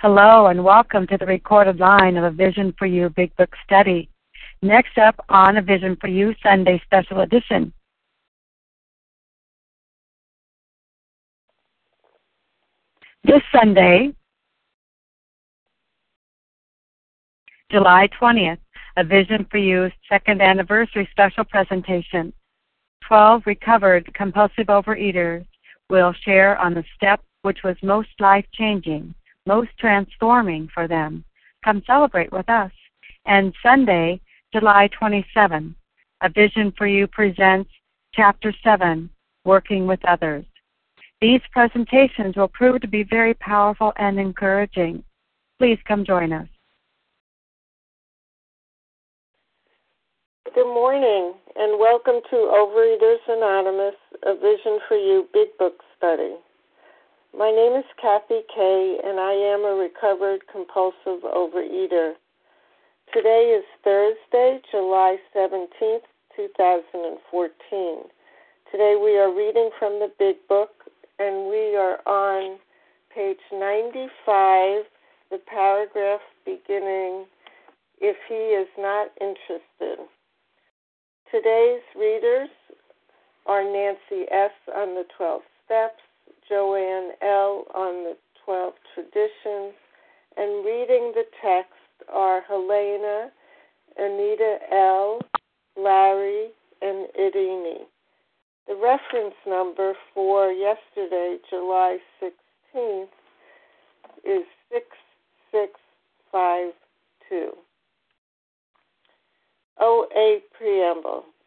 Hello and welcome to the recorded line of A Vision for You Big Book Study. Next up on A Vision for You Sunday Special Edition. This Sunday, July 20th, A Vision for You second anniversary special presentation. 12 recovered compulsive overeaters will share on the step which was most life changing most transforming for them. Come celebrate with us. And Sunday, July 27, A Vision for You presents Chapter 7 Working with Others. These presentations will prove to be very powerful and encouraging. Please come join us. Good morning and welcome to Overeaters Anonymous, A Vision for You Big Book Study. My name is Kathy K., and I am a recovered compulsive overeater. Today is Thursday, July 17th, 2014. Today we are reading from the Big Book, and we are on page 95, the paragraph beginning, If he is not interested. Today's readers are Nancy S. on the 12 steps, Joanne L. on the 12 traditions, and reading the text are Helena, Anita L., Larry, and Irini. The reference number for yesterday, July 16th, is 6652. OA Preamble.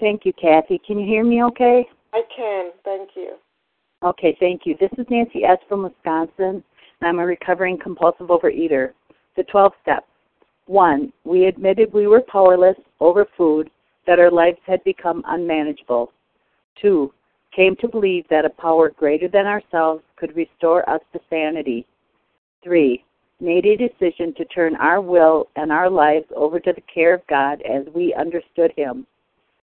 Thank you, Kathy. Can you hear me okay? I can. Thank you. Okay, thank you. This is Nancy S. from Wisconsin, and I'm a recovering compulsive overeater. The 12 steps. One, we admitted we were powerless over food, that our lives had become unmanageable. Two, came to believe that a power greater than ourselves could restore us to sanity. Three, made a decision to turn our will and our lives over to the care of God as we understood Him.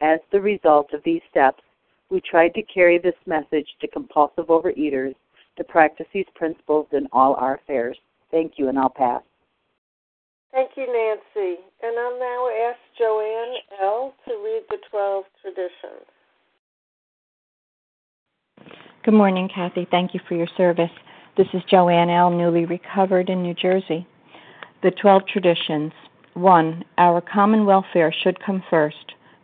as the result of these steps, we tried to carry this message to compulsive overeaters to practice these principles in all our affairs. Thank you, and I'll pass. Thank you, Nancy. And I'll now ask Joanne L. to read the 12 traditions. Good morning, Kathy. Thank you for your service. This is Joanne L., newly recovered in New Jersey. The 12 traditions. 1. Our common welfare should come first.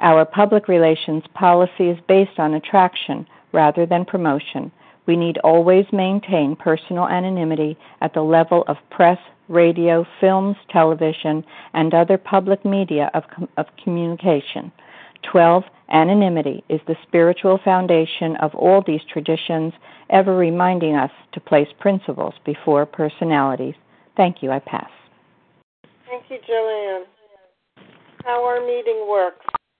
Our public relations policy is based on attraction rather than promotion. We need always maintain personal anonymity at the level of press, radio, films, television, and other public media of, of communication. 12. Anonymity is the spiritual foundation of all these traditions, ever reminding us to place principles before personalities. Thank you. I pass. Thank you, Joanne. How our meeting works.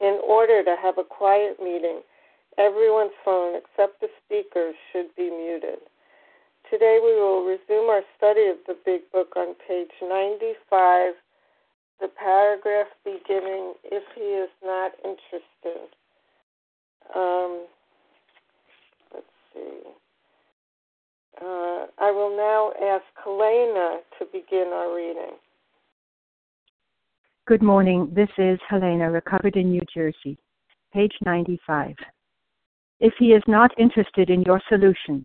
In order to have a quiet meeting, everyone's phone except the speaker's should be muted. Today we will resume our study of the Big Book on page 95, the paragraph beginning, If he is not interested. Um, let's see. Uh, I will now ask Helena to begin our reading. Good morning. This is Helena, recovered in New Jersey. Page 95. If he is not interested in your solution,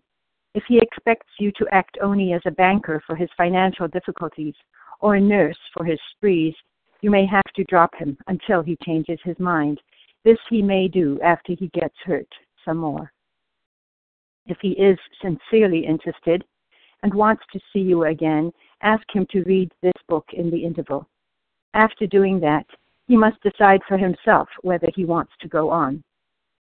if he expects you to act only as a banker for his financial difficulties or a nurse for his sprees, you may have to drop him until he changes his mind. This he may do after he gets hurt some more. If he is sincerely interested and wants to see you again, ask him to read this book in the interval. After doing that, he must decide for himself whether he wants to go on.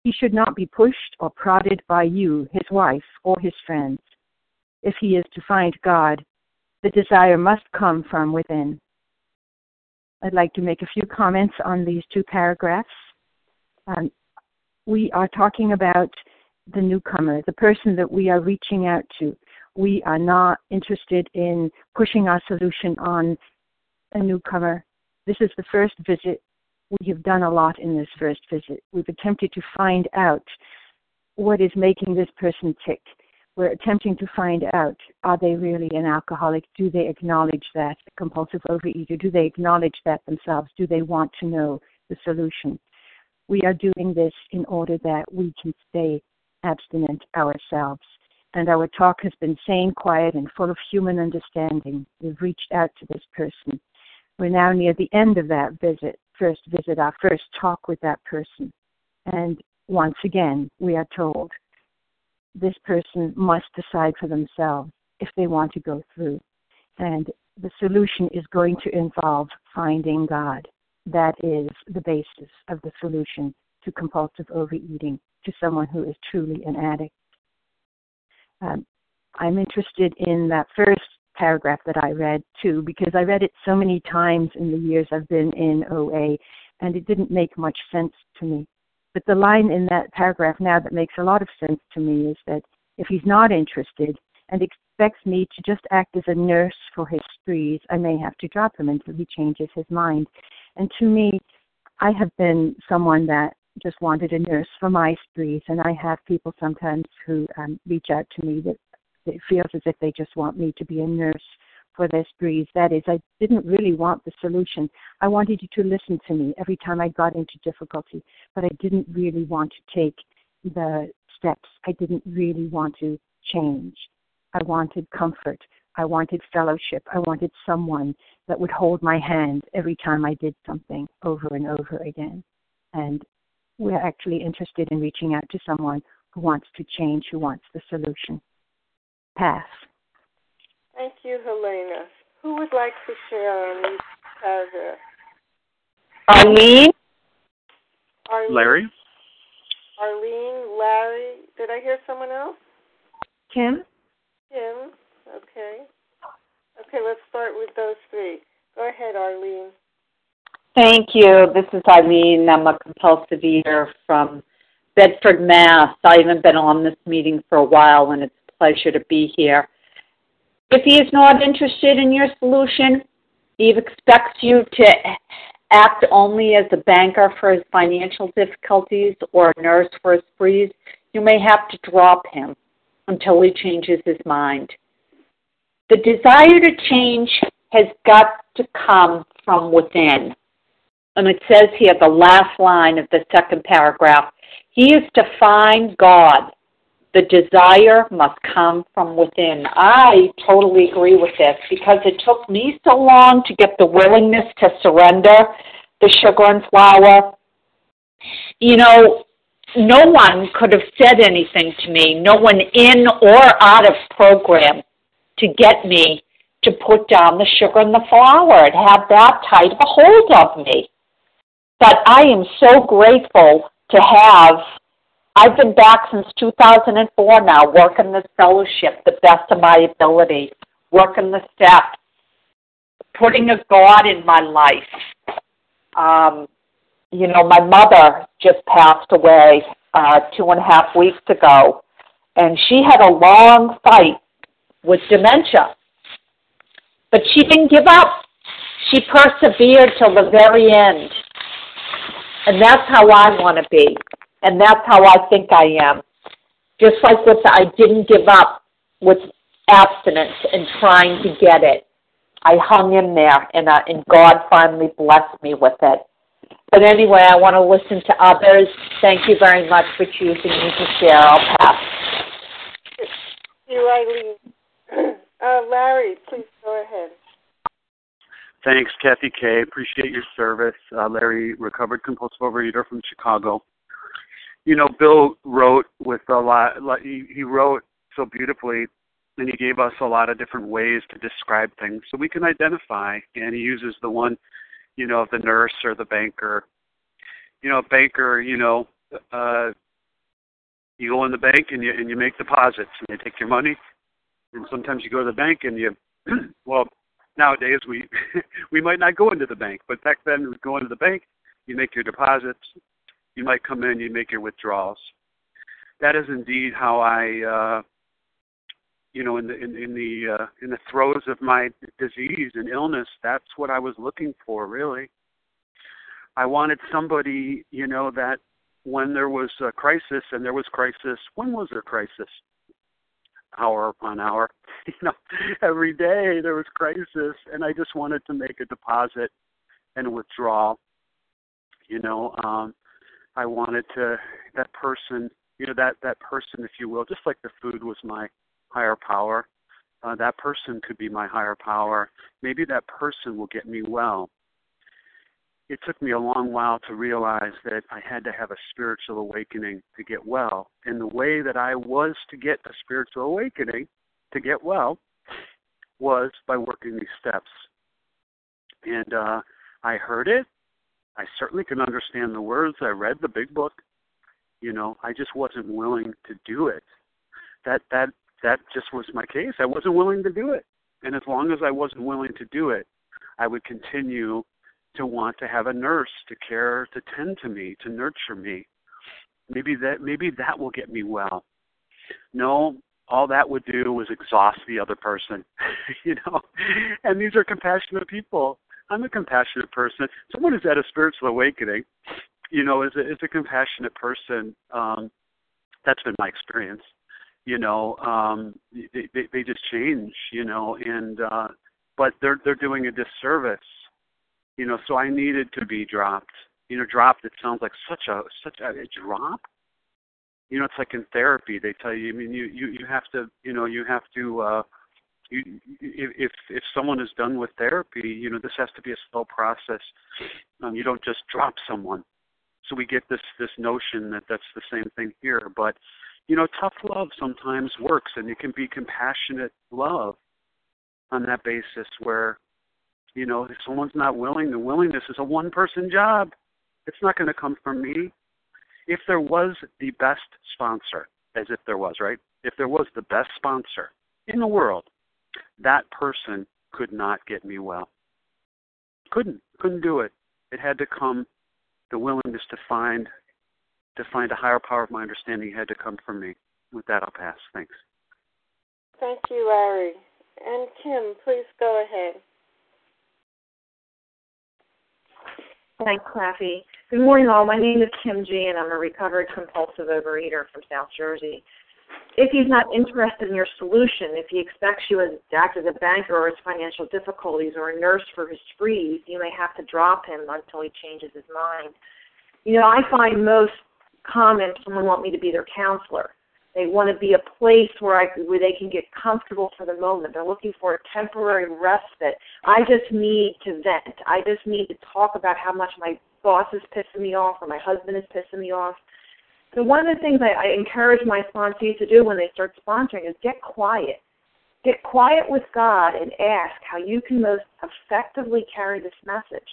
He should not be pushed or prodded by you, his wife, or his friends. If he is to find God, the desire must come from within. I'd like to make a few comments on these two paragraphs. Um, we are talking about the newcomer, the person that we are reaching out to. We are not interested in pushing our solution on a newcomer. This is the first visit we have done a lot in this first visit. We've attempted to find out what is making this person tick. We're attempting to find out are they really an alcoholic? Do they acknowledge that? A compulsive overeater? Do they acknowledge that themselves? Do they want to know the solution? we are doing this in order that we can stay abstinent ourselves. And our talk has been sane, quiet, and full of human understanding. We've reached out to this person. We're now near the end of that visit, first visit, our first talk with that person. And once again, we are told this person must decide for themselves if they want to go through. And the solution is going to involve finding God. That is the basis of the solution to compulsive overeating, to someone who is truly an addict. Um, I'm interested in that first paragraph that I read too, because I read it so many times in the years I've been in OA, and it didn't make much sense to me. But the line in that paragraph now that makes a lot of sense to me is that if he's not interested and expects me to just act as a nurse for his sprees, I may have to drop him until he changes his mind. And to me, I have been someone that just wanted a nurse for my sprees, and I have people sometimes who um, reach out to me that it feels as if they just want me to be a nurse for this breeze. That is, I didn't really want the solution. I wanted you to listen to me every time I got into difficulty, but I didn't really want to take the steps. I didn't really want to change. I wanted comfort. I wanted fellowship. I wanted someone that would hold my hand every time I did something over and over again. And we're actually interested in reaching out to someone who wants to change, who wants the solution. Pass. Thank you, Helena. Who would like to share on these paragraphs? Arlene? Arlene? Larry? Arlene, Larry. Did I hear someone else? Kim? Kim. Okay. Okay, let's start with those three. Go ahead, Arlene. Thank you. This is Eileen. I'm a compulsive eater from Bedford, Mass. I haven't been on this meeting for a while, and it's a pleasure to be here. If he is not interested in your solution, he expects you to act only as a banker for his financial difficulties or a nurse for his sprees, you may have to drop him until he changes his mind. The desire to change has got to come from within. And it says here, the last line of the second paragraph, he is to find God. The desire must come from within. I totally agree with this because it took me so long to get the willingness to surrender the sugar and flour. You know, no one could have said anything to me, no one in or out of program to get me to put down the sugar and the flour and have that tight of a hold of me. But I am so grateful to have, I've been back since 2004 now, working this fellowship the best of my ability, working the steps, putting a God in my life. Um, you know, my mother just passed away uh, two and a half weeks ago, and she had a long fight with dementia. But she didn't give up. She persevered till the very end. And that's how I want to be. And that's how I think I am. Just like with I didn't give up with abstinence and trying to get it. I hung in there, and, uh, and God finally blessed me with it. But anyway, I want to listen to others. Thank you very much for choosing me to share. I'll pass. You, Eileen. Uh, Larry, please go ahead. Thanks, Kathy K. Appreciate your service. Uh, Larry, recovered compulsive overeater from Chicago. You know, Bill wrote with a lot. He, he wrote so beautifully, and he gave us a lot of different ways to describe things so we can identify. And he uses the one, you know, of the nurse or the banker. You know, banker. You know, uh, you go in the bank and you and you make deposits, and they take your money. And sometimes you go to the bank and you, well, nowadays we we might not go into the bank, but back then we go into the bank, you make your deposits, you might come in, you make your withdrawals. That is indeed how I, uh, you know, in the in, in the uh, in the throes of my disease and illness, that's what I was looking for, really. I wanted somebody, you know, that when there was a crisis, and there was crisis, when was there crisis? hour upon hour. You know, every day there was crisis, and I just wanted to make a deposit and withdraw. You know, um, I wanted to that person, you know, that that person, if you will, just like the food was my higher power. Uh, that person could be my higher power. Maybe that person will get me well. It took me a long while to realize that I had to have a spiritual awakening to get well. And the way that I was to get a spiritual awakening to get well was by working these steps. And uh, I heard it. I certainly can understand the words. I read the big book. You know, I just wasn't willing to do it. That that that just was my case. I wasn't willing to do it. And as long as I wasn't willing to do it, I would continue to want to have a nurse to care, to tend to me, to nurture me. Maybe that maybe that will get me well. No, all that would do was exhaust the other person, you know. And these are compassionate people. I'm a compassionate person. Someone who's had a spiritual awakening, you know, is a, is a compassionate person. Um, that's been my experience. You know, um, they, they they just change, you know, and uh, but they're they're doing a disservice, you know. So I needed to be dropped. You know, dropped. It sounds like such a such a, a drop you know it's like in therapy they tell you i mean you you you have to you know you have to uh you if if someone is done with therapy you know this has to be a slow process. Um you don't just drop someone. So we get this this notion that that's the same thing here. But you know tough love sometimes works and it can be compassionate love on that basis where you know if someone's not willing the willingness is a one person job. It's not going to come from me. If there was the best sponsor, as if there was, right? If there was the best sponsor in the world, that person could not get me well. Couldn't, couldn't do it. It had to come, the willingness to find, to find a higher power of my understanding had to come from me. With that, I'll pass. Thanks. Thank you, Larry. And Kim, please go ahead. Thanks, Kathy. Good morning, all. My name is Kim G, and I'm a recovered compulsive overeater from South Jersey. If he's not interested in your solution, if he expects you to act as a banker or his financial difficulties or a nurse for his freeze, you may have to drop him until he changes his mind. You know, I find most common someone want me to be their counselor. They want to be a place where I where they can get comfortable for the moment. They're looking for a temporary respite. I just need to vent. I just need to talk about how much my boss is pissing me off or my husband is pissing me off. So one of the things I, I encourage my sponsees to do when they start sponsoring is get quiet. Get quiet with God and ask how you can most effectively carry this message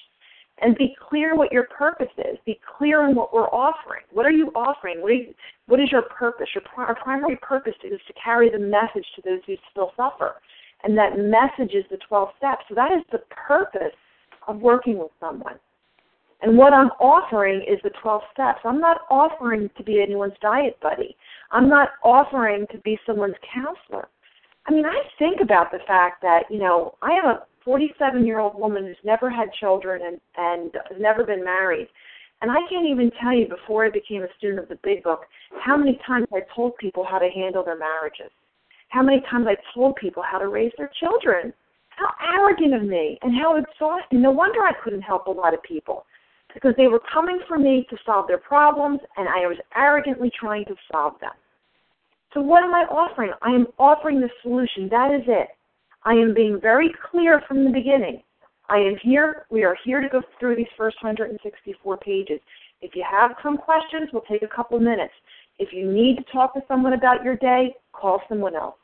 and be clear what your purpose is. Be clear on what we're offering. What are you offering? What, you, what is your purpose? Your our primary purpose is to carry the message to those who still suffer. And that message is the 12 steps. So that is the purpose of working with someone. And what I'm offering is the 12 steps. I'm not offering to be anyone's diet buddy. I'm not offering to be someone's counselor. I mean, I think about the fact that, you know, I am a 47 year old woman who's never had children and, and has never been married. And I can't even tell you before I became a student of the Big Book how many times I told people how to handle their marriages, how many times I told people how to raise their children. How arrogant of me and how exhausting. No wonder I couldn't help a lot of people because they were coming for me to solve their problems and I was arrogantly trying to solve them. So, what am I offering? I am offering the solution. That is it. I am being very clear from the beginning. I am here, we are here to go through these first 164 pages. If you have some questions, we'll take a couple of minutes. If you need to talk to someone about your day, call someone else.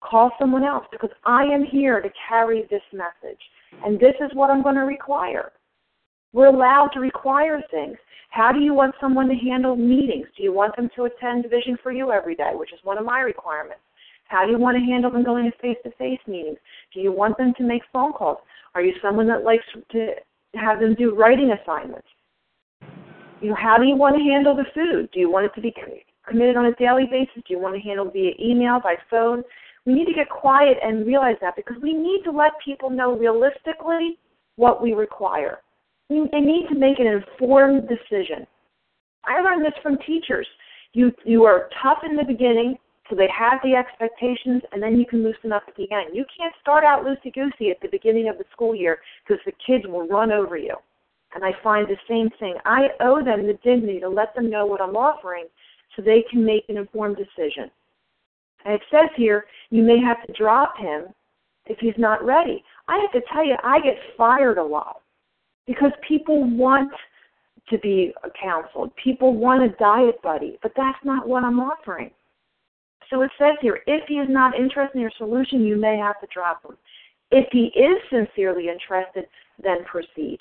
Call someone else because I am here to carry this message. And this is what I'm going to require. We're allowed to require things. How do you want someone to handle meetings? Do you want them to attend Vision for You every day, which is one of my requirements? How do you want to handle them going to face-to-face meetings? Do you want them to make phone calls? Are you someone that likes to have them do writing assignments? You know, how do you want to handle the food? Do you want it to be committed on a daily basis? Do you want to handle via email, by phone? We need to get quiet and realize that because we need to let people know realistically what we require. They need to make an informed decision. I learned this from teachers. You you are tough in the beginning, so they have the expectations, and then you can loosen up at the end. You can't start out loosey goosey at the beginning of the school year because the kids will run over you. and I find the same thing. I owe them the dignity to let them know what I'm offering so they can make an informed decision. And it says here, you may have to drop him if he's not ready. I have to tell you, I get fired a lot because people want to be counseled. People want a diet buddy, but that's not what I'm offering. So it says here, if he is not interested in your solution, you may have to drop him. If he is sincerely interested, then proceed.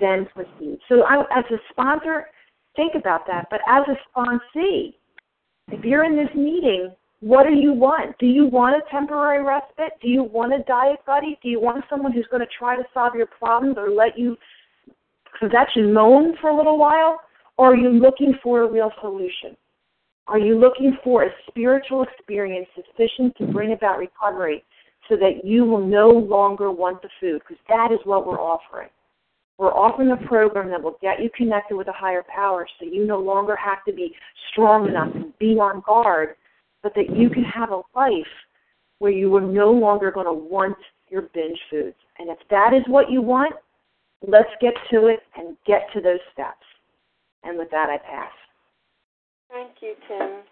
Then proceed. So I, as a sponsor, think about that. But as a sponsee, if you're in this meeting, what do you want? Do you want a temporary respite? Do you want a diet buddy? Do you want someone who's going to try to solve your problems or let you that you moan for a little while? Or are you looking for a real solution? Are you looking for a spiritual experience sufficient to bring about recovery so that you will no longer want the food? Because that is what we're offering. We're offering a program that will get you connected with a higher power so you no longer have to be strong enough and be on guard, but that you can have a life where you are no longer going to want your binge foods. And if that is what you want, let's get to it and get to those steps. And with that, I pass. Thank you, Tim.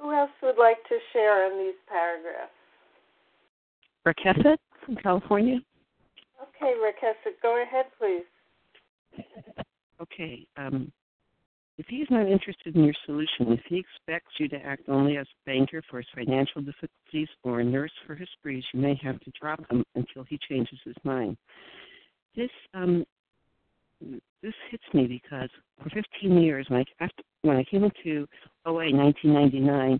Who else would like to share in these paragraphs? Rakessa from California. Okay, Rakessa, go ahead, please. Okay. Um, if he is not interested in your solution, if he expects you to act only as a banker for his financial difficulties or a nurse for his sprees, you may have to drop him until he changes his mind. This um, this hits me because for 15 years, when I, after, when I came into OA in 1999,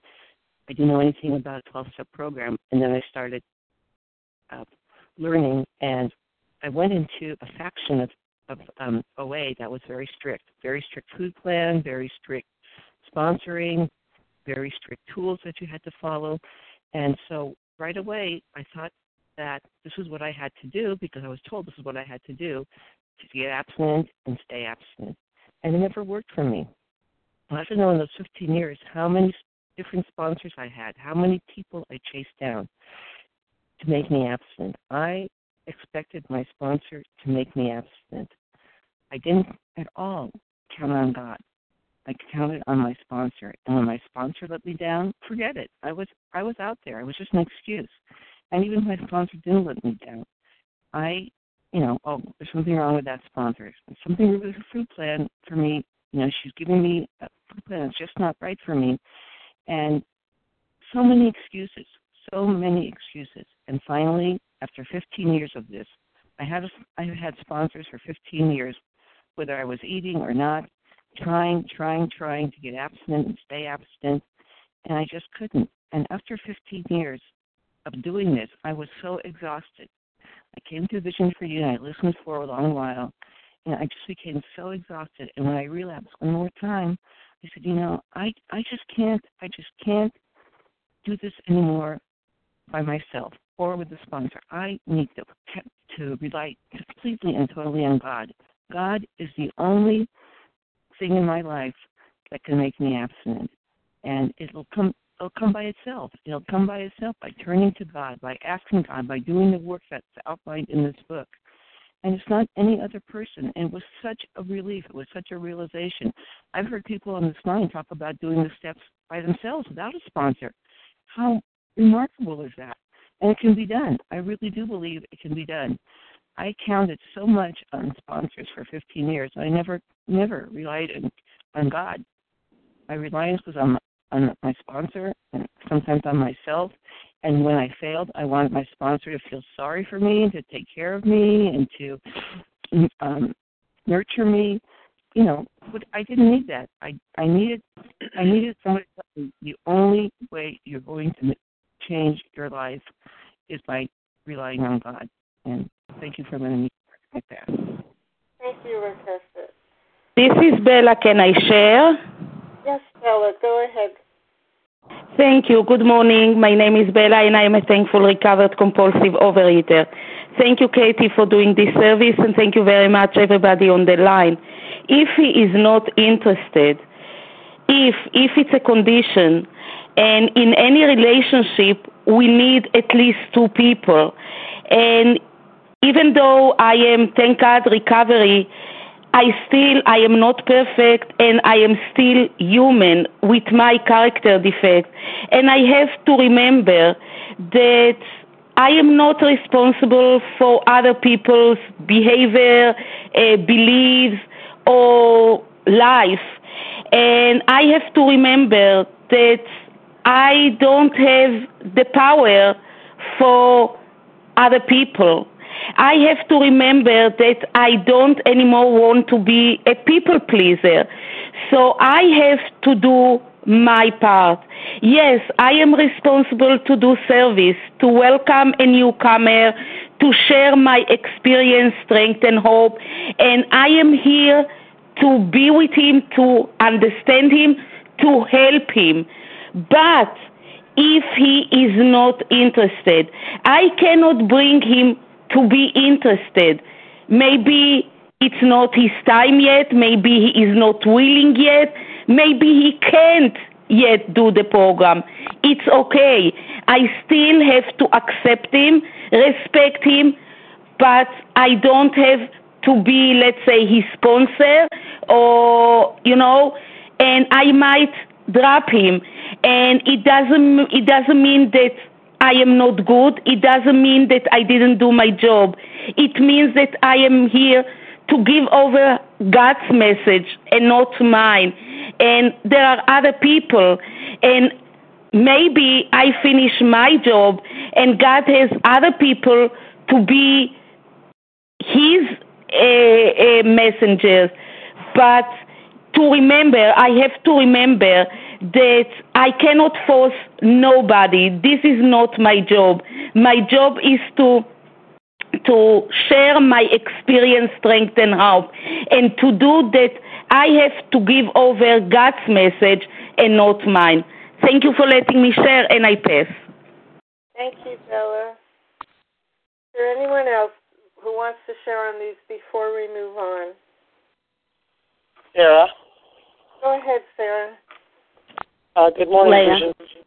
I didn't know anything about a 12-step program, and then I started uh, learning, and I went into a faction of, of um, OA that was very strict, very strict food plan, very strict sponsoring, very strict tools that you had to follow, and so right away I thought that this is what I had to do because I was told this is what I had to do to get abstinent and stay abstinent. And it never worked for me. I don't know in those 15 years how many different sponsors I had, how many people I chased down to make me abstinent. I expected my sponsor to make me abstinent. I didn't at all count on God. I counted on my sponsor, and when my sponsor let me down, forget it. I was I was out there. I was just an excuse. And even my sponsor didn't let me down. I you know, oh, there's something wrong with that sponsor. Something with her food plan for me. You know, she's giving me a food plan that's just not right for me. And so many excuses, so many excuses. And finally, after 15 years of this, I had a, I had sponsors for 15 years, whether I was eating or not, trying, trying, trying to get abstinent and stay abstinent, and I just couldn't. And after 15 years of doing this, I was so exhausted. I came to Vision for You and I listened for a long while, and I just became so exhausted. And when I relapsed one more time, I said, you know, I I just can't, I just can't do this anymore by myself or with the sponsor. I need to to rely completely and totally on God. God is the only thing in my life that can make me abstinent, and it'll come it'll come by itself. It'll come by itself by turning to God, by asking God, by doing the work that's outlined in this book. And it's not any other person. And it was such a relief. It was such a realization. I've heard people on this line talk about doing the steps by themselves without a sponsor. How remarkable is that? And it can be done. I really do believe it can be done. I counted so much on sponsors for 15 years. I never, never relied on, on God. My reliance was on on my sponsor and sometimes on myself. And when I failed, I wanted my sponsor to feel sorry for me and to take care of me and to um, nurture me. You know, I didn't need that. I I needed I needed somebody. The only way you're going to change your life is by relying on God. And thank you for letting me like that. Thank you, Rakessa. This is Bella. Can I share? Yes, Bella, go ahead. Thank you. Good morning. My name is Bella, and I am a thankful recovered compulsive overeater. Thank you, Katie, for doing this service, and thank you very much, everybody on the line. If he is not interested, if if it's a condition, and in any relationship, we need at least two people, and even though I am, thank God, recovery, I still, I am not perfect and I am still human with my character defect. And I have to remember that I am not responsible for other people's behavior, uh, beliefs, or life. And I have to remember that I don't have the power for other people. I have to remember that I don't anymore want to be a people pleaser. So I have to do my part. Yes, I am responsible to do service, to welcome a newcomer, to share my experience, strength, and hope. And I am here to be with him, to understand him, to help him. But if he is not interested, I cannot bring him to be interested. Maybe it's not his time yet, maybe he is not willing yet, maybe he can't yet do the program. It's okay. I still have to accept him, respect him, but I don't have to be, let's say, his sponsor or, you know, and I might drop him. And it doesn't, it doesn't mean that I am not good. It doesn't mean that I didn't do my job. It means that I am here to give over God's message and not mine. And there are other people, and maybe I finish my job, and God has other people to be His uh, uh, messengers. But to remember, I have to remember that I cannot force nobody. This is not my job. My job is to to share my experience, strength, and hope. And to do that, I have to give over God's message and not mine. Thank you for letting me share, and I pass. Thank you, Bella. Is there anyone else who wants to share on these before we move on? Sarah. Go ahead, Sarah. Uh, good morning, Leah. Vision.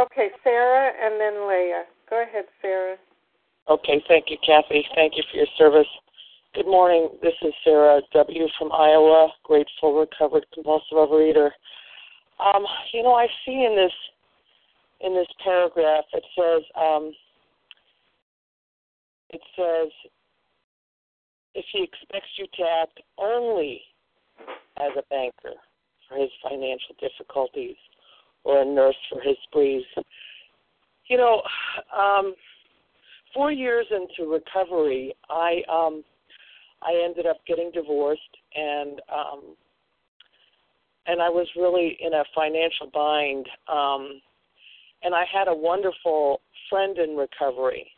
Okay, Sarah and then Leah. Go ahead, Sarah. Okay, thank you, Kathy. Thank you for your service. Good morning. This is Sarah W. from Iowa, grateful, recovered, compulsive overeater. Um, you know, I see in this in this paragraph it says um, it says if he expects you to act only as a banker for his financial difficulties or a nurse for his sprees. You know, um, four years into recovery, I um, I ended up getting divorced, and um, and I was really in a financial bind. Um, and I had a wonderful friend in recovery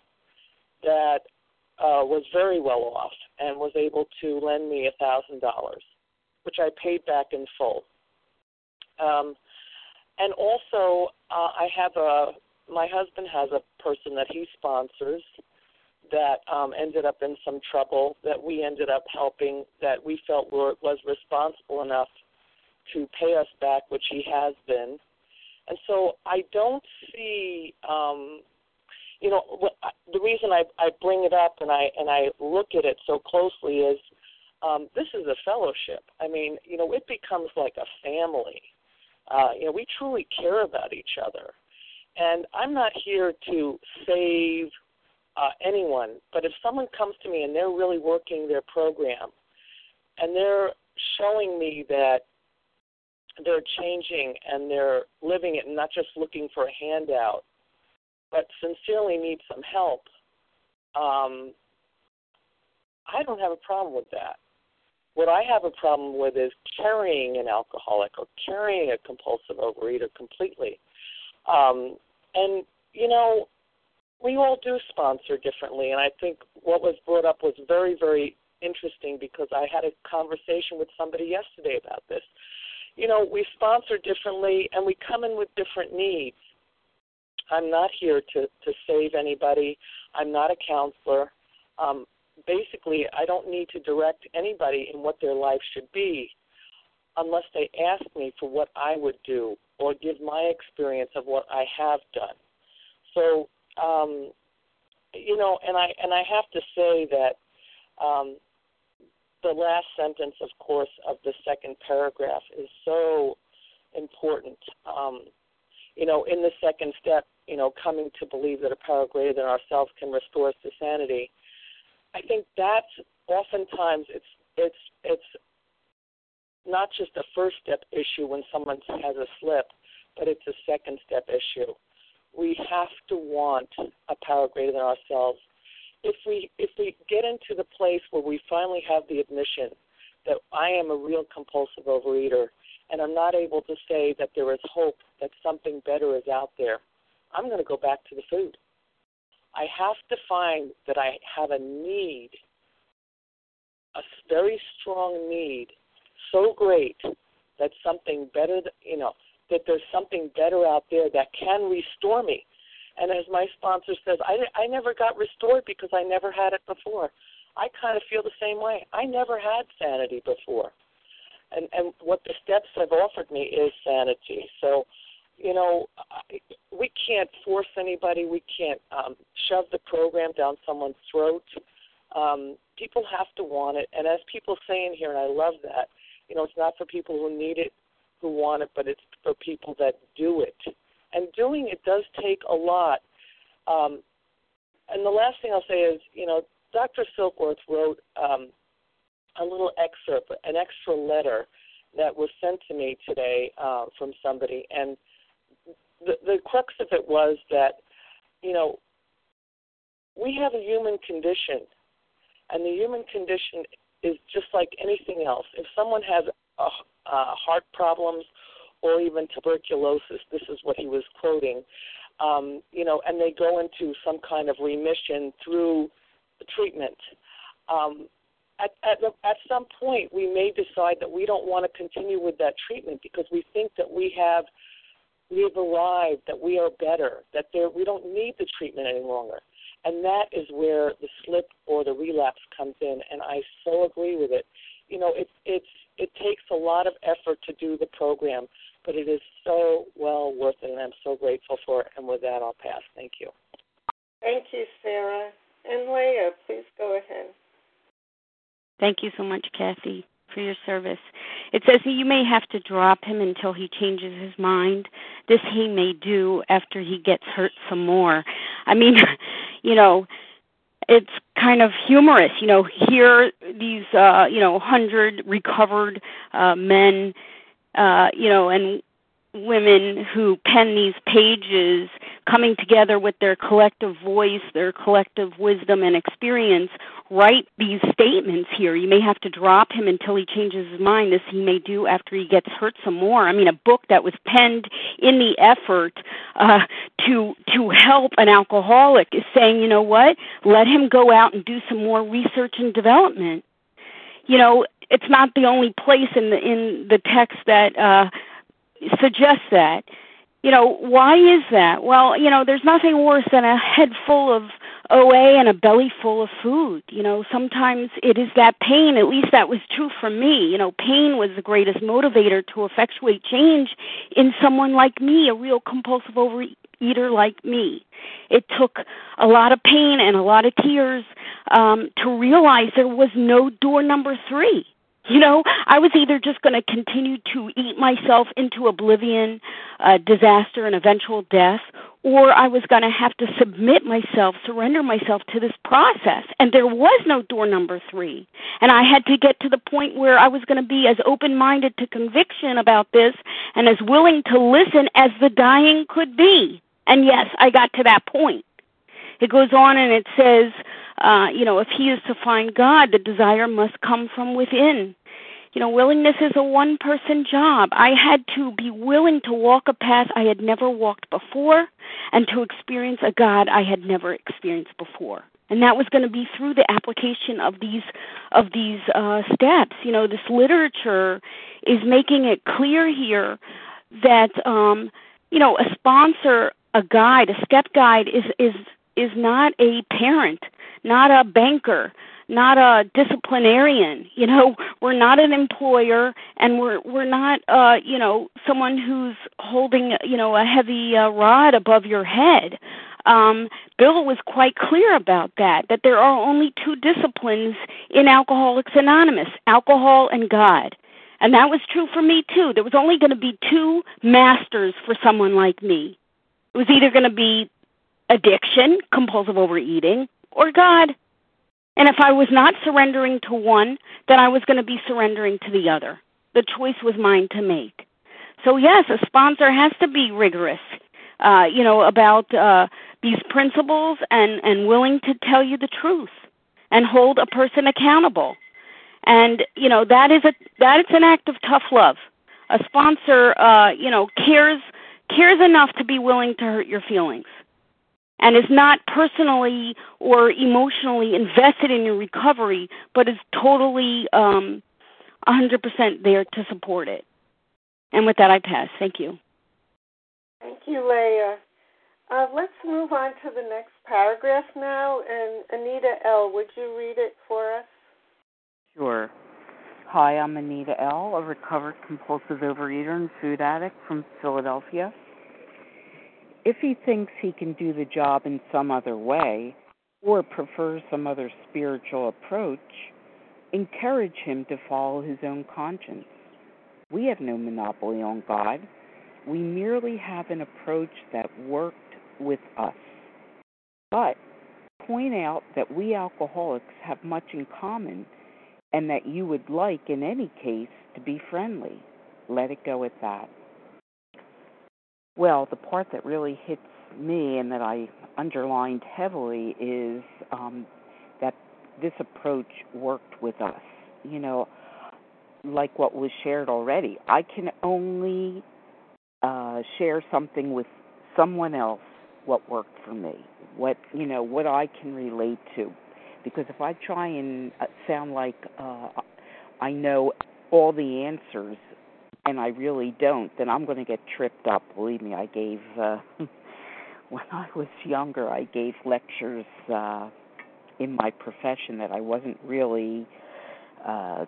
that uh, was very well off and was able to lend me a thousand dollars, which I paid back in full. Um, and also, uh, I have a my husband has a person that he sponsors that um, ended up in some trouble that we ended up helping that we felt were, was responsible enough to pay us back, which he has been. And so I don't see, um, you know, what, the reason I, I bring it up and I and I look at it so closely is um, this is a fellowship. I mean, you know, it becomes like a family. Uh, you know, we truly care about each other. And I'm not here to save uh, anyone, but if someone comes to me and they're really working their program and they're showing me that they're changing and they're living it and not just looking for a handout, but sincerely need some help, um, I don't have a problem with that. What I have a problem with is carrying an alcoholic or carrying a compulsive overeater completely. Um, and, you know, we all do sponsor differently. And I think what was brought up was very, very interesting because I had a conversation with somebody yesterday about this. You know, we sponsor differently and we come in with different needs. I'm not here to, to save anybody. I'm not a counselor. Um, basically, I don't need to direct anybody in what their life should be unless they ask me for what I would do or give my experience of what I have done. So, um, you know, and I and I have to say that um, the last sentence, of course, of the second paragraph is so important. Um, you know, in the second step, you know, coming to believe that a power greater than ourselves can restore us to sanity. I think that's oftentimes it's it's it's not just a first step issue when someone has a slip, but it's a second step issue. We have to want a power greater than ourselves. If we if we get into the place where we finally have the admission that I am a real compulsive overeater and I'm not able to say that there is hope that something better is out there, I'm going to go back to the food. I have to find that I have a need, a very strong need, so great that something better, you know, that there's something better out there that can restore me. And as my sponsor says, I, I never got restored because I never had it before. I kind of feel the same way. I never had sanity before and and what the steps have offered me is sanity. So, you know, we can't force anybody. We can't um, shove the program down someone's throat. Um, people have to want it, and as people say in here, and I love that. You know, it's not for people who need it, who want it, but it's for people that do it. And doing it does take a lot. Um, and the last thing I'll say is, you know, Dr. Silkworth wrote um, a little excerpt, an extra letter that was sent to me today uh, from somebody, and the, crux of it was that, you know, we have a human condition, and the human condition is just like anything else. If someone has a, uh, heart problems or even tuberculosis, this is what he was quoting, um, you know, and they go into some kind of remission through treatment. Um, at, at, at some point, we may decide that we don't want to continue with that treatment because we think that we have we have arrived, that we are better, that there, we don't need the treatment any longer. And that is where the slip or the relapse comes in. And I so agree with it. You know, it, it's, it takes a lot of effort to do the program, but it is so well worth it, and I'm so grateful for it. And with that, I'll pass. Thank you. Thank you, Sarah. And Leah, please go ahead. Thank you so much, Kathy, for your service. It says you may have to drop him until he changes his mind. This he may do after he gets hurt some more. I mean, you know, it's kind of humorous, you know, here these uh, you know, 100 recovered uh men uh, you know, and women who pen these pages coming together with their collective voice, their collective wisdom and experience, write these statements here. You may have to drop him until he changes his mind, This he may do after he gets hurt some more. I mean, a book that was penned in the effort uh, to to help an alcoholic is saying, you know what? Let him go out and do some more research and development. You know, it's not the only place in the in the text that uh, suggests that. You know, why is that? Well, you know, there's nothing worse than a head full of OA and a belly full of food. You know, sometimes it is that pain, at least that was true for me. You know, pain was the greatest motivator to effectuate change in someone like me, a real compulsive overeater like me. It took a lot of pain and a lot of tears um, to realize there was no door number three you know, I was either just going to continue to eat myself into oblivion, uh, disaster, and eventual death, or I was going to have to submit myself, surrender myself to this process. And there was no door number three. And I had to get to the point where I was going to be as open minded to conviction about this and as willing to listen as the dying could be. And yes, I got to that point. It goes on and it says, uh, you know, if he is to find God, the desire must come from within. You know, willingness is a one person job. I had to be willing to walk a path I had never walked before and to experience a God I had never experienced before. And that was going to be through the application of these of these uh, steps. You know, this literature is making it clear here that um, you know a sponsor, a guide, a step guide is is is not a parent not a banker, not a disciplinarian. You know, we're not an employer, and we're we're not, uh, you know, someone who's holding, you know, a heavy uh, rod above your head. um, Bill was quite clear about that, that there are only two disciplines in Alcoholics Anonymous alcohol and God. And that was true for me too. There was only going to be two masters for someone like me. It was either going to be addiction, compulsive overeating, or God. And if I was not surrendering to one, then I was going to be surrendering to the other. The choice was mine to make. So yes, a sponsor has to be rigorous, uh, you know, about uh, these principles and and willing to tell you the truth and hold a person accountable. And you know that is a that is an act of tough love. A sponsor, uh, you know, cares cares enough to be willing to hurt your feelings and is not personally or emotionally invested in your recovery, but is totally um, 100% there to support it. And with that, I pass. Thank you. Thank you, Leah. Uh, let's move on to the next paragraph now. And Anita L., would you read it for us? Sure. Hi, I'm Anita L., a recovered compulsive overeater and food addict from Philadelphia. If he thinks he can do the job in some other way or prefers some other spiritual approach, encourage him to follow his own conscience. We have no monopoly on God. We merely have an approach that worked with us. But point out that we alcoholics have much in common and that you would like, in any case, to be friendly. Let it go at that. Well, the part that really hits me and that I underlined heavily is um, that this approach worked with us. You know, like what was shared already, I can only uh, share something with someone else what worked for me, what you know, what I can relate to. Because if I try and uh, sound like uh, I know all the answers, and I really don't, then I'm going to get tripped up. Believe me, I gave uh, when I was younger, I gave lectures uh, in my profession that I wasn't really uh,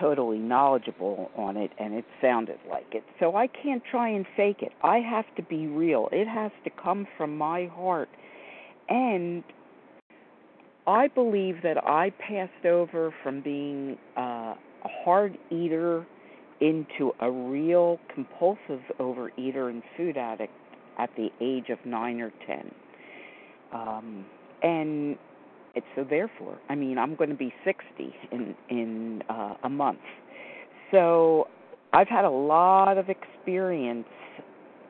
totally knowledgeable on it, and it sounded like it. So I can't try and fake it. I have to be real. It has to come from my heart, and I believe that I passed over from being uh, a hard eater into a real compulsive overeater and food addict at the age of nine or ten. Um, and it's so therefore, I mean, I'm going to be 60 in in uh, a month. So I've had a lot of experience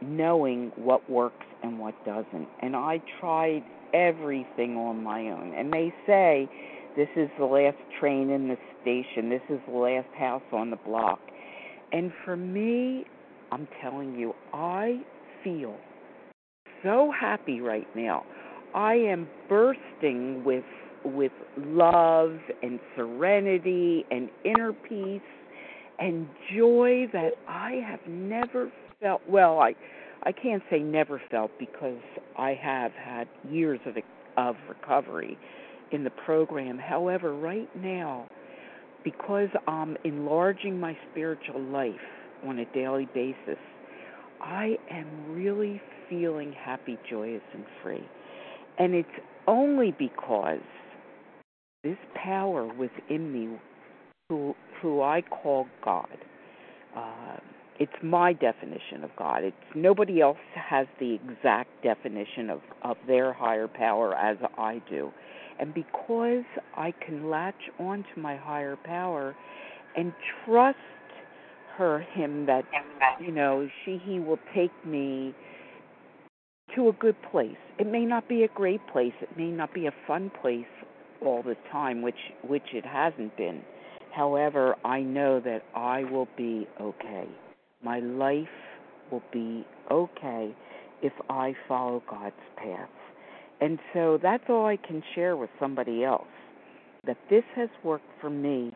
knowing what works and what doesn't. And I tried everything on my own. And they say this is the last train in the station, this is the last house on the block. And for me, I'm telling you, I feel so happy right now. I am bursting with with love and serenity and inner peace and joy that I have never felt well I I can't say never felt because I have had years of of recovery in the program. However, right now because I'm enlarging my spiritual life on a daily basis, I am really feeling happy, joyous, and free. And it's only because this power within me, who, who I call God, uh, it's my definition of God. It's nobody else has the exact definition of, of their higher power as I do. And because I can latch on to my higher power and trust her, him that, you know, she, he will take me to a good place. It may not be a great place. It may not be a fun place all the time, which, which it hasn't been. However, I know that I will be okay. My life will be okay if I follow God's path. And so that's all I can share with somebody else that this has worked for me,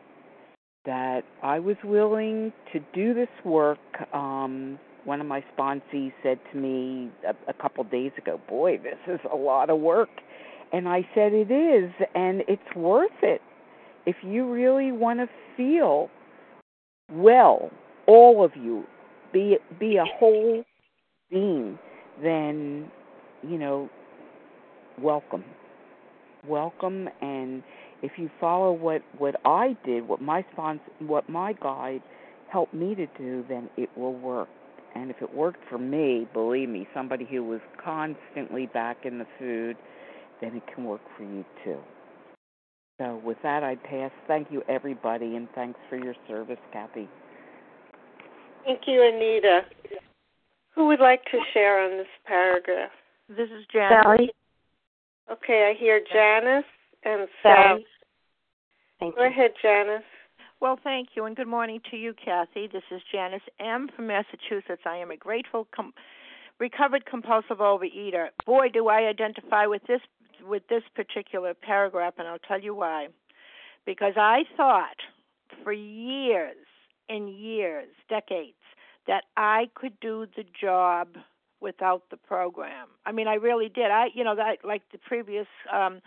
that I was willing to do this work. Um, one of my sponsees said to me a, a couple days ago, Boy, this is a lot of work. And I said, It is, and it's worth it. If you really want to feel well, all of you, be be a whole being, then you know welcome. Welcome and if you follow what what I did, what my sponsor, what my guide helped me to do, then it will work. And if it worked for me, believe me, somebody who was constantly back in the food, then it can work for you too. So with that, I pass. Thank you, everybody, and thanks for your service, Kathy. Thank you, Anita. Who would like to share on this paragraph? This is Janice. Sally. Okay, I hear Janice and Sally. Thank Go you. ahead, Janice. Well, thank you, and good morning to you, Kathy. This is Janice M. from Massachusetts. I am a grateful, com- recovered compulsive overeater. Boy, do I identify with this with this particular paragraph, and I'll tell you why. Because I thought for years and years, decades, that I could do the job without the program. I mean, I really did. I, you know, that like the previous um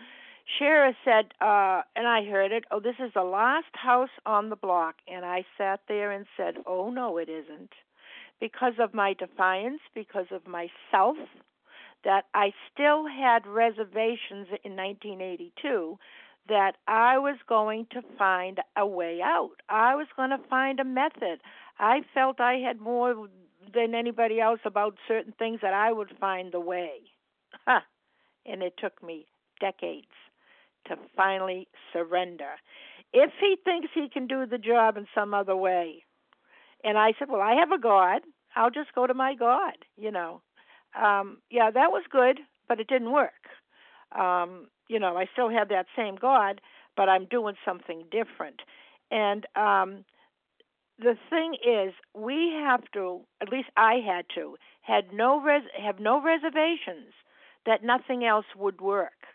Shara said, uh, and I heard it, oh, this is the last house on the block. And I sat there and said, oh, no, it isn't. Because of my defiance, because of myself, that I still had reservations in 1982 that I was going to find a way out. I was going to find a method. I felt I had more than anybody else about certain things that I would find the way. Huh. And it took me decades to finally surrender. If he thinks he can do the job in some other way, and I said, Well, I have a God. I'll just go to my God, you know. Um, yeah, that was good, but it didn't work. Um, you know, I still had that same God, but I'm doing something different. And um the thing is, we have to, at least I had to, had no res- have no reservations that nothing else would work.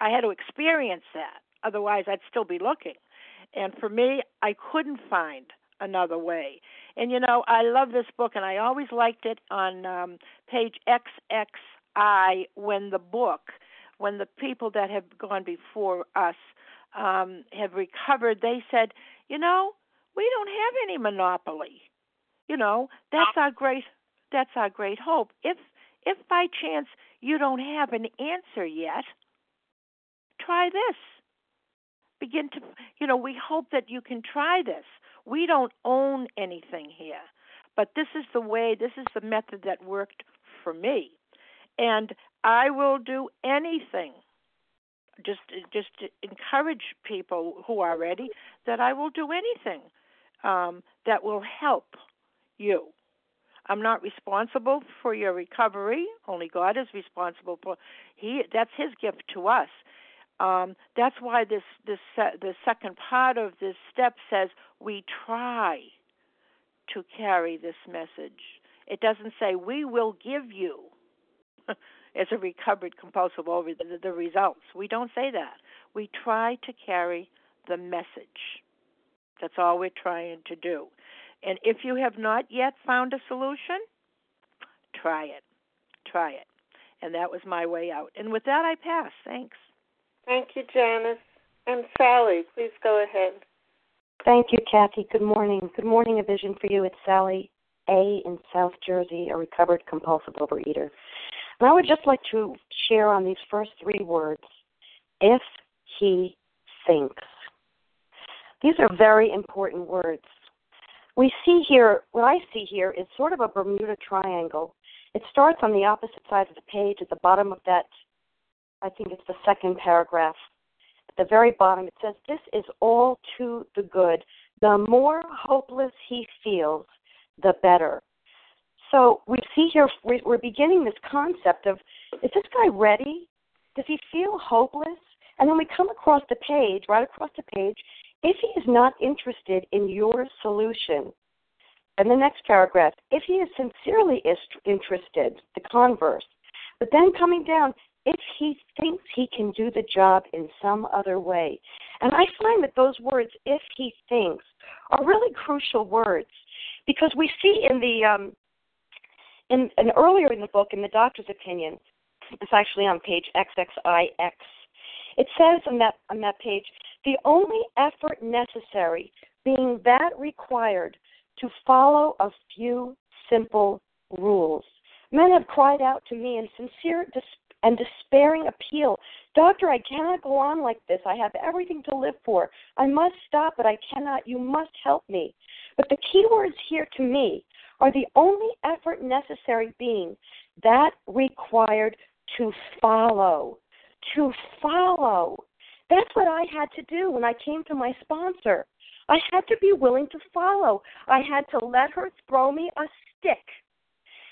I had to experience that. Otherwise, I'd still be looking. And for me, I couldn't find another way. And you know, I love this book, and I always liked it on um, page XXI when the book, when the people that have gone before us um, have recovered, they said, you know, we don't have any monopoly. You know, that's our great that's our great hope. If if by chance you don't have an answer yet, try this. Begin to you know, we hope that you can try this. We don't own anything here. But this is the way, this is the method that worked for me. And I will do anything just just to encourage people who are ready that I will do anything um, that will help you. I'm not responsible for your recovery. Only God is responsible for He. That's His gift to us. Um, that's why this this uh, the second part of this step says we try to carry this message. It doesn't say we will give you as a recovered compulsive over the, the results. We don't say that. We try to carry the message. That's all we're trying to do. And if you have not yet found a solution, try it. Try it. And that was my way out. And with that, I pass. Thanks. Thank you, Janice. And Sally, please go ahead. Thank you, Kathy. Good morning. Good morning, A Vision for You. It's Sally A. in South Jersey, a recovered compulsive overeater. And I would just like to share on these first three words if he thinks. These are very important words. We see here, what I see here is sort of a Bermuda Triangle. It starts on the opposite side of the page at the bottom of that, I think it's the second paragraph. At the very bottom, it says, This is all to the good. The more hopeless he feels, the better. So we see here, we're beginning this concept of is this guy ready? Does he feel hopeless? And then we come across the page, right across the page, if he is not interested in your solution, and the next paragraph, if he is sincerely interested, the converse. But then coming down, if he thinks he can do the job in some other way. And I find that those words, if he thinks, are really crucial words because we see in the um, in, and earlier in the book, in the doctor's opinion, it's actually on page XXIX. It says on that on that page, the only effort necessary being that required to follow a few simple rules. Men have cried out to me in sincere and despairing appeal. Doctor, I cannot go on like this. I have everything to live for. I must stop, but I cannot. You must help me. But the key words here to me are the only effort necessary being that required to follow. To follow. That's what I had to do when I came to my sponsor. I had to be willing to follow. I had to let her throw me a stick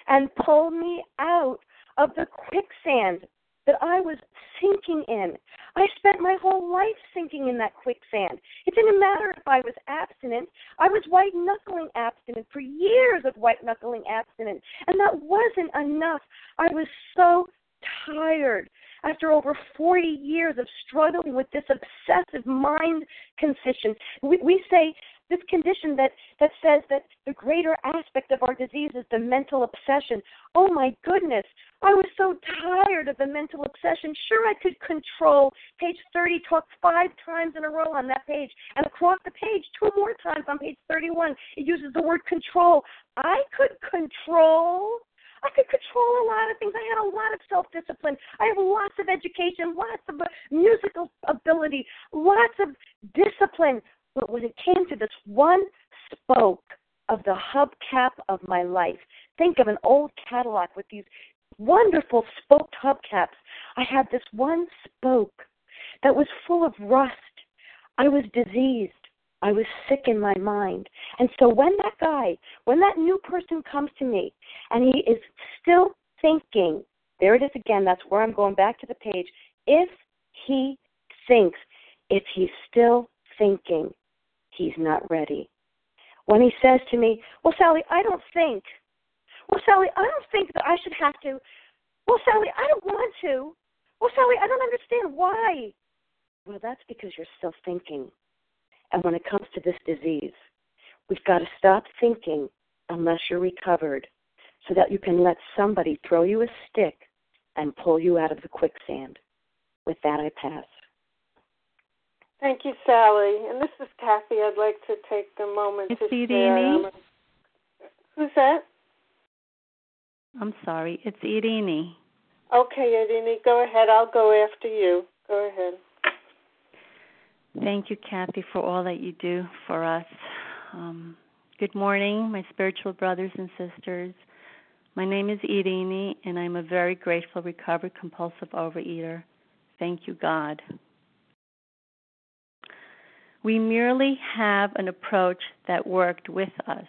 and pull me out of the quicksand that I was sinking in. I spent my whole life sinking in that quicksand. It didn't matter if I was abstinent. I was white knuckling abstinent for years of white knuckling abstinent. And that wasn't enough. I was so tired after over 40 years of struggling with this obsessive mind condition. We, we say this condition that, that says that the greater aspect of our disease is the mental obsession. Oh my goodness, I was so tired of the mental obsession. Sure, I could control. Page 30 talks five times in a row on that page, and across the page, two more times on page 31, it uses the word control. I could control I could control a lot of things. I had a lot of self discipline. I have lots of education, lots of musical ability, lots of discipline. But when it came to this one spoke of the hubcap of my life, think of an old Cadillac with these wonderful spoked hubcaps. I had this one spoke that was full of rust. I was diseased. I was sick in my mind. And so when that guy, when that new person comes to me and he is still thinking, there it is again, that's where I'm going back to the page. If he thinks, if he's still thinking, he's not ready. When he says to me, Well, Sally, I don't think, well, Sally, I don't think that I should have to, well, Sally, I don't want to, well, Sally, I don't understand why. Well, that's because you're still thinking. And when it comes to this disease, we've got to stop thinking unless you're recovered so that you can let somebody throw you a stick and pull you out of the quicksand. With that, I pass. Thank you, Sally. And this is Kathy. I'd like to take a moment it's to Edini. share. Um, who's that? I'm sorry. It's Irini. Okay, Irini, go ahead. I'll go after you. Go ahead. Thank you, Kathy, for all that you do for us. Um, good morning, my spiritual brothers and sisters. My name is Irini, and I'm a very grateful recovered compulsive overeater. Thank you, God. We merely have an approach that worked with us.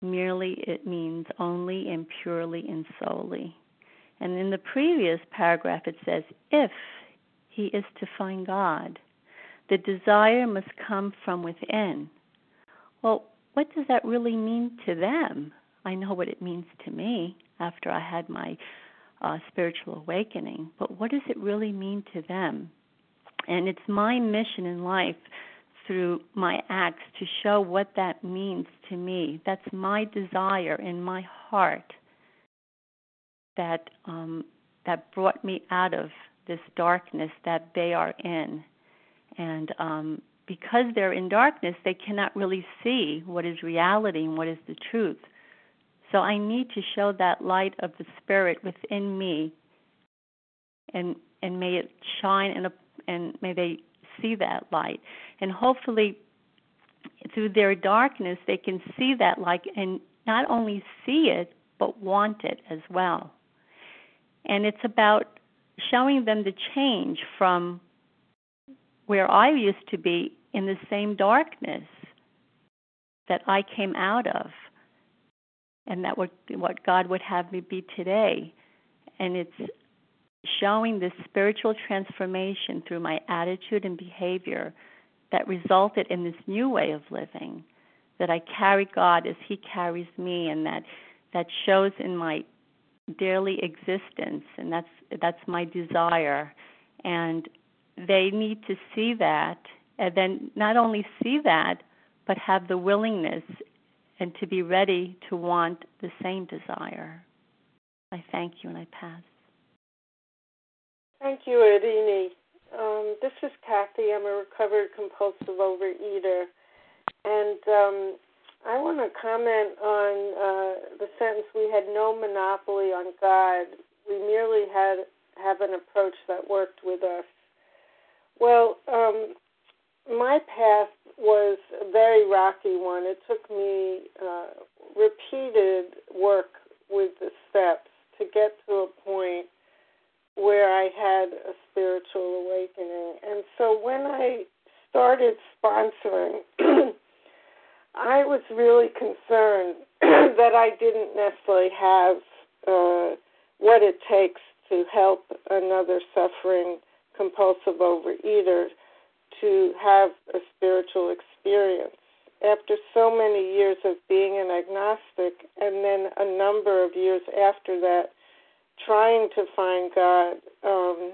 Merely it means only and purely and solely. And in the previous paragraph it says, if he is to find God, the desire must come from within. Well, what does that really mean to them? I know what it means to me after I had my uh, spiritual awakening, but what does it really mean to them? And it's my mission in life through my acts to show what that means to me. That's my desire in my heart that um, that brought me out of this darkness that they are in. And um, because they're in darkness, they cannot really see what is reality and what is the truth. So I need to show that light of the spirit within me, and and may it shine and and may they see that light, and hopefully through their darkness they can see that light and not only see it but want it as well. And it's about showing them the change from where I used to be in the same darkness that I came out of, and that what what God would have me be today. And it's showing this spiritual transformation through my attitude and behavior that resulted in this new way of living that I carry God as he carries me and that that shows in my daily existence and that's that's my desire and they need to see that and then not only see that but have the willingness and to be ready to want the same desire. I thank you and I pass. Thank you, Irini. Um, this is Kathy. I'm a recovered compulsive overeater. And um, I want to comment on uh, the sentence we had no monopoly on God we merely had have an approach that worked with us. Well, um, my path was a very rocky one. It took me uh, repeated work with the steps to get to a point where I had a spiritual awakening. And so when I started sponsoring, I was really concerned that I didn't necessarily have uh, what it takes to help another suffering compulsive overeater to have a spiritual experience. After so many years of being an agnostic, and then a number of years after that, trying to find God, um,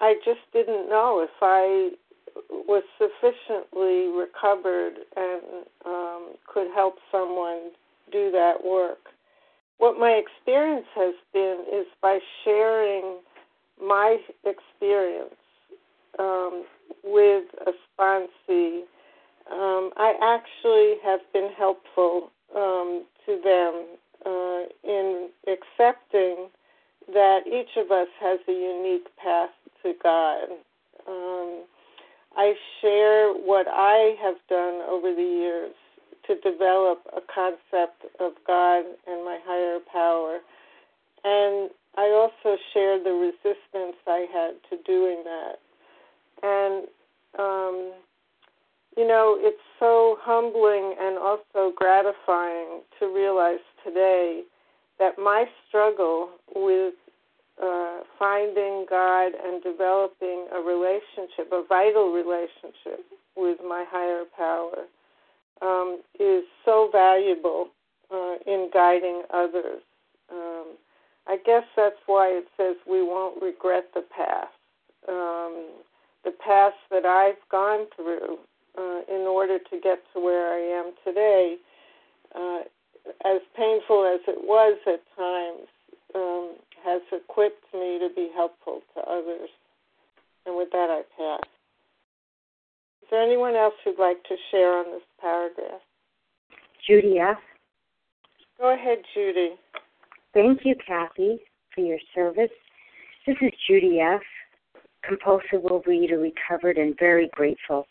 I just didn't know if I was sufficiently recovered and um, could help someone do that work. What my experience has been is by sharing my experience um, with a sponsee, um, I actually have been helpful um, to them uh, in accepting that each of us has a unique path to God. Um, I share what I have done over the years to develop a concept of God and my higher power. And I also share the resistance I had to doing that. And, um, you know, it's so humbling and also gratifying to realize today that my struggle with uh, finding God and developing a relationship, a vital relationship with my higher power, um, is so valuable uh, in guiding others. I guess that's why it says we won't regret the past. Um, the past that I've gone through uh, in order to get to where I am today, uh, as painful as it was at times, um, has equipped me to be helpful to others. And with that, I pass. Is there anyone else who'd like to share on this paragraph? Judy F. Go ahead, Judy. Thank you, Kathy, for your service. This is Judy F., compulsive overeater, recovered, and very grateful.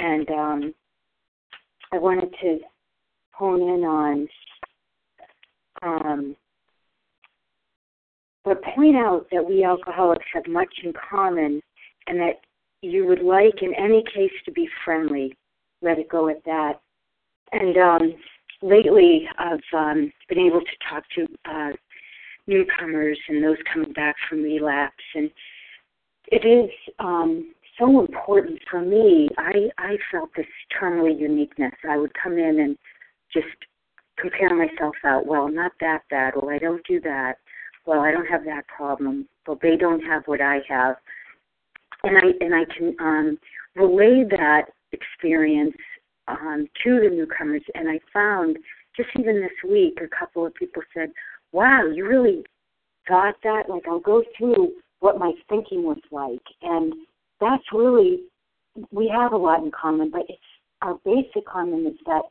And um, I wanted to hone in on um, but point out that we alcoholics have much in common and that you would like in any case to be friendly. Let it go at that. And um, lately I've um, been able to talk to uh, newcomers and those coming back from relapse and it is um, so important for me. I, I felt this terminal uniqueness. I would come in and just compare myself out. Well, not that bad. Well, I don't do that. Well, I don't have that problem. Well, they don't have what I have, and I and I can um, relay that experience um, to the newcomers. And I found just even this week, a couple of people said, "Wow, you really got that." Like I'll go through what my thinking was like, and that's really we have a lot in common. But it's our basic common is that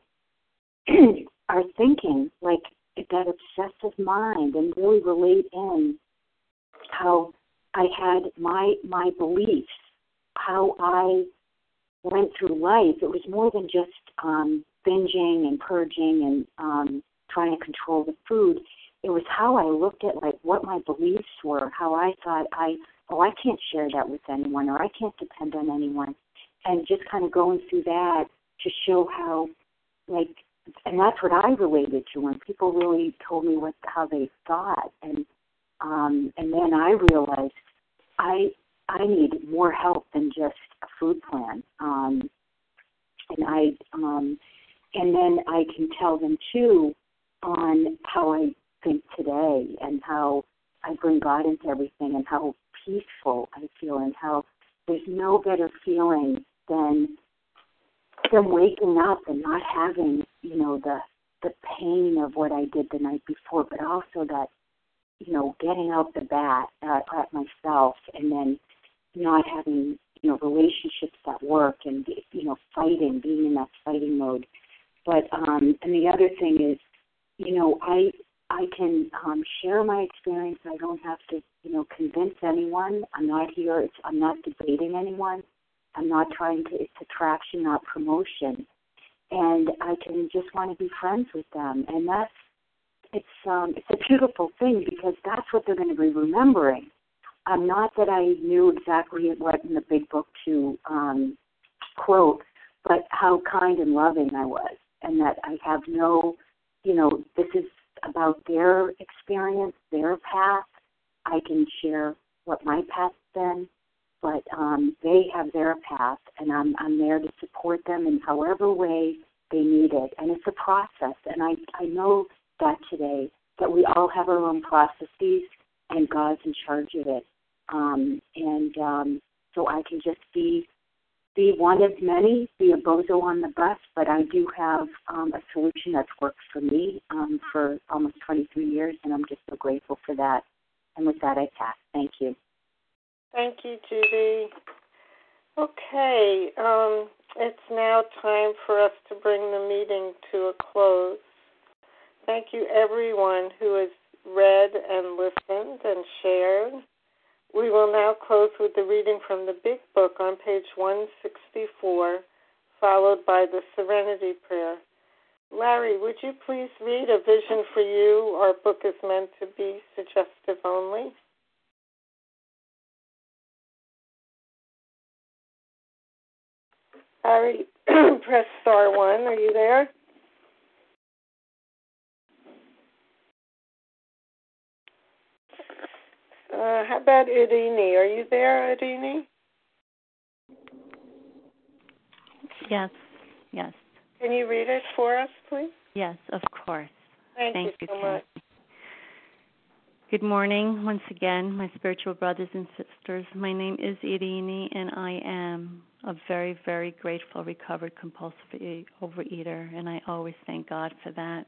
our thinking, like that obsessive mind, and really relate in how I had my my beliefs, how I went through life. It was more than just um, binging and purging and um, trying to control the food. It was how I looked at like what my beliefs were, how I thought I oh I can't share that with anyone or I can't depend on anyone, and just kind of going through that to show how like and that's what I related to when people really told me what how they thought, and um, and then I realized I I need more help than just a food plan, um, and I um, and then I can tell them too on how I think today and how I bring God into everything and how peaceful I feel and how there's no better feeling than than waking up and not having, you know, the the pain of what I did the night before, but also that, you know, getting out the bat at, at myself and then not having, you know, relationships that work and you know, fighting, being in that fighting mode. But um and the other thing is, you know, I I can um, share my experience. I don't have to, you know, convince anyone. I'm not here. It's, I'm not debating anyone. I'm not trying to. It's attraction, not promotion. And I can just want to be friends with them, and that's it's um, it's a beautiful thing because that's what they're going to be remembering. Um, not that I knew exactly what in the big book to um, quote, but how kind and loving I was, and that I have no, you know, this is about their experience, their path. I can share what my path's been, but um, they have their path, and I'm I'm there to support them in however way they need it. And it's a process, and I I know that today that we all have our own processes, and God's in charge of it. Um, and um, so I can just be be one of many, be a bozo on the bus, but I do have um, a solution that's worked for me um, for almost 23 years, and I'm just so grateful for that. And with that, I pass. Thank you. Thank you, Judy. Okay, um, it's now time for us to bring the meeting to a close. Thank you, everyone who has read and listened and shared. We will now close with the reading from the Big Book on page 164, followed by the Serenity Prayer. Larry, would you please read A Vision for You? Our book is meant to be suggestive only. Larry, press star one. Are you there? Uh, how about Irini? Are you there, Irini? Yes, yes. Can you read it for us, please? Yes, of course. Thank, Thank you you, so much. Good morning once again, my spiritual brothers and sisters. My name is Irini, and I am a very, very grateful recovered compulsive overeater, and I always thank God for that.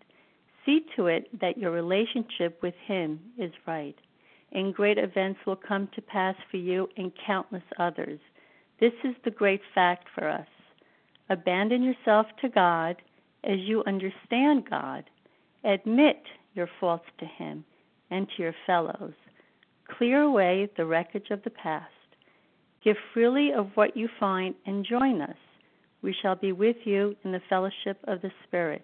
See to it that your relationship with Him is right, and great events will come to pass for you and countless others. This is the great fact for us. Abandon yourself to God as you understand God. Admit your faults to Him and to your fellows. Clear away the wreckage of the past. Give freely of what you find and join us. We shall be with you in the fellowship of the Spirit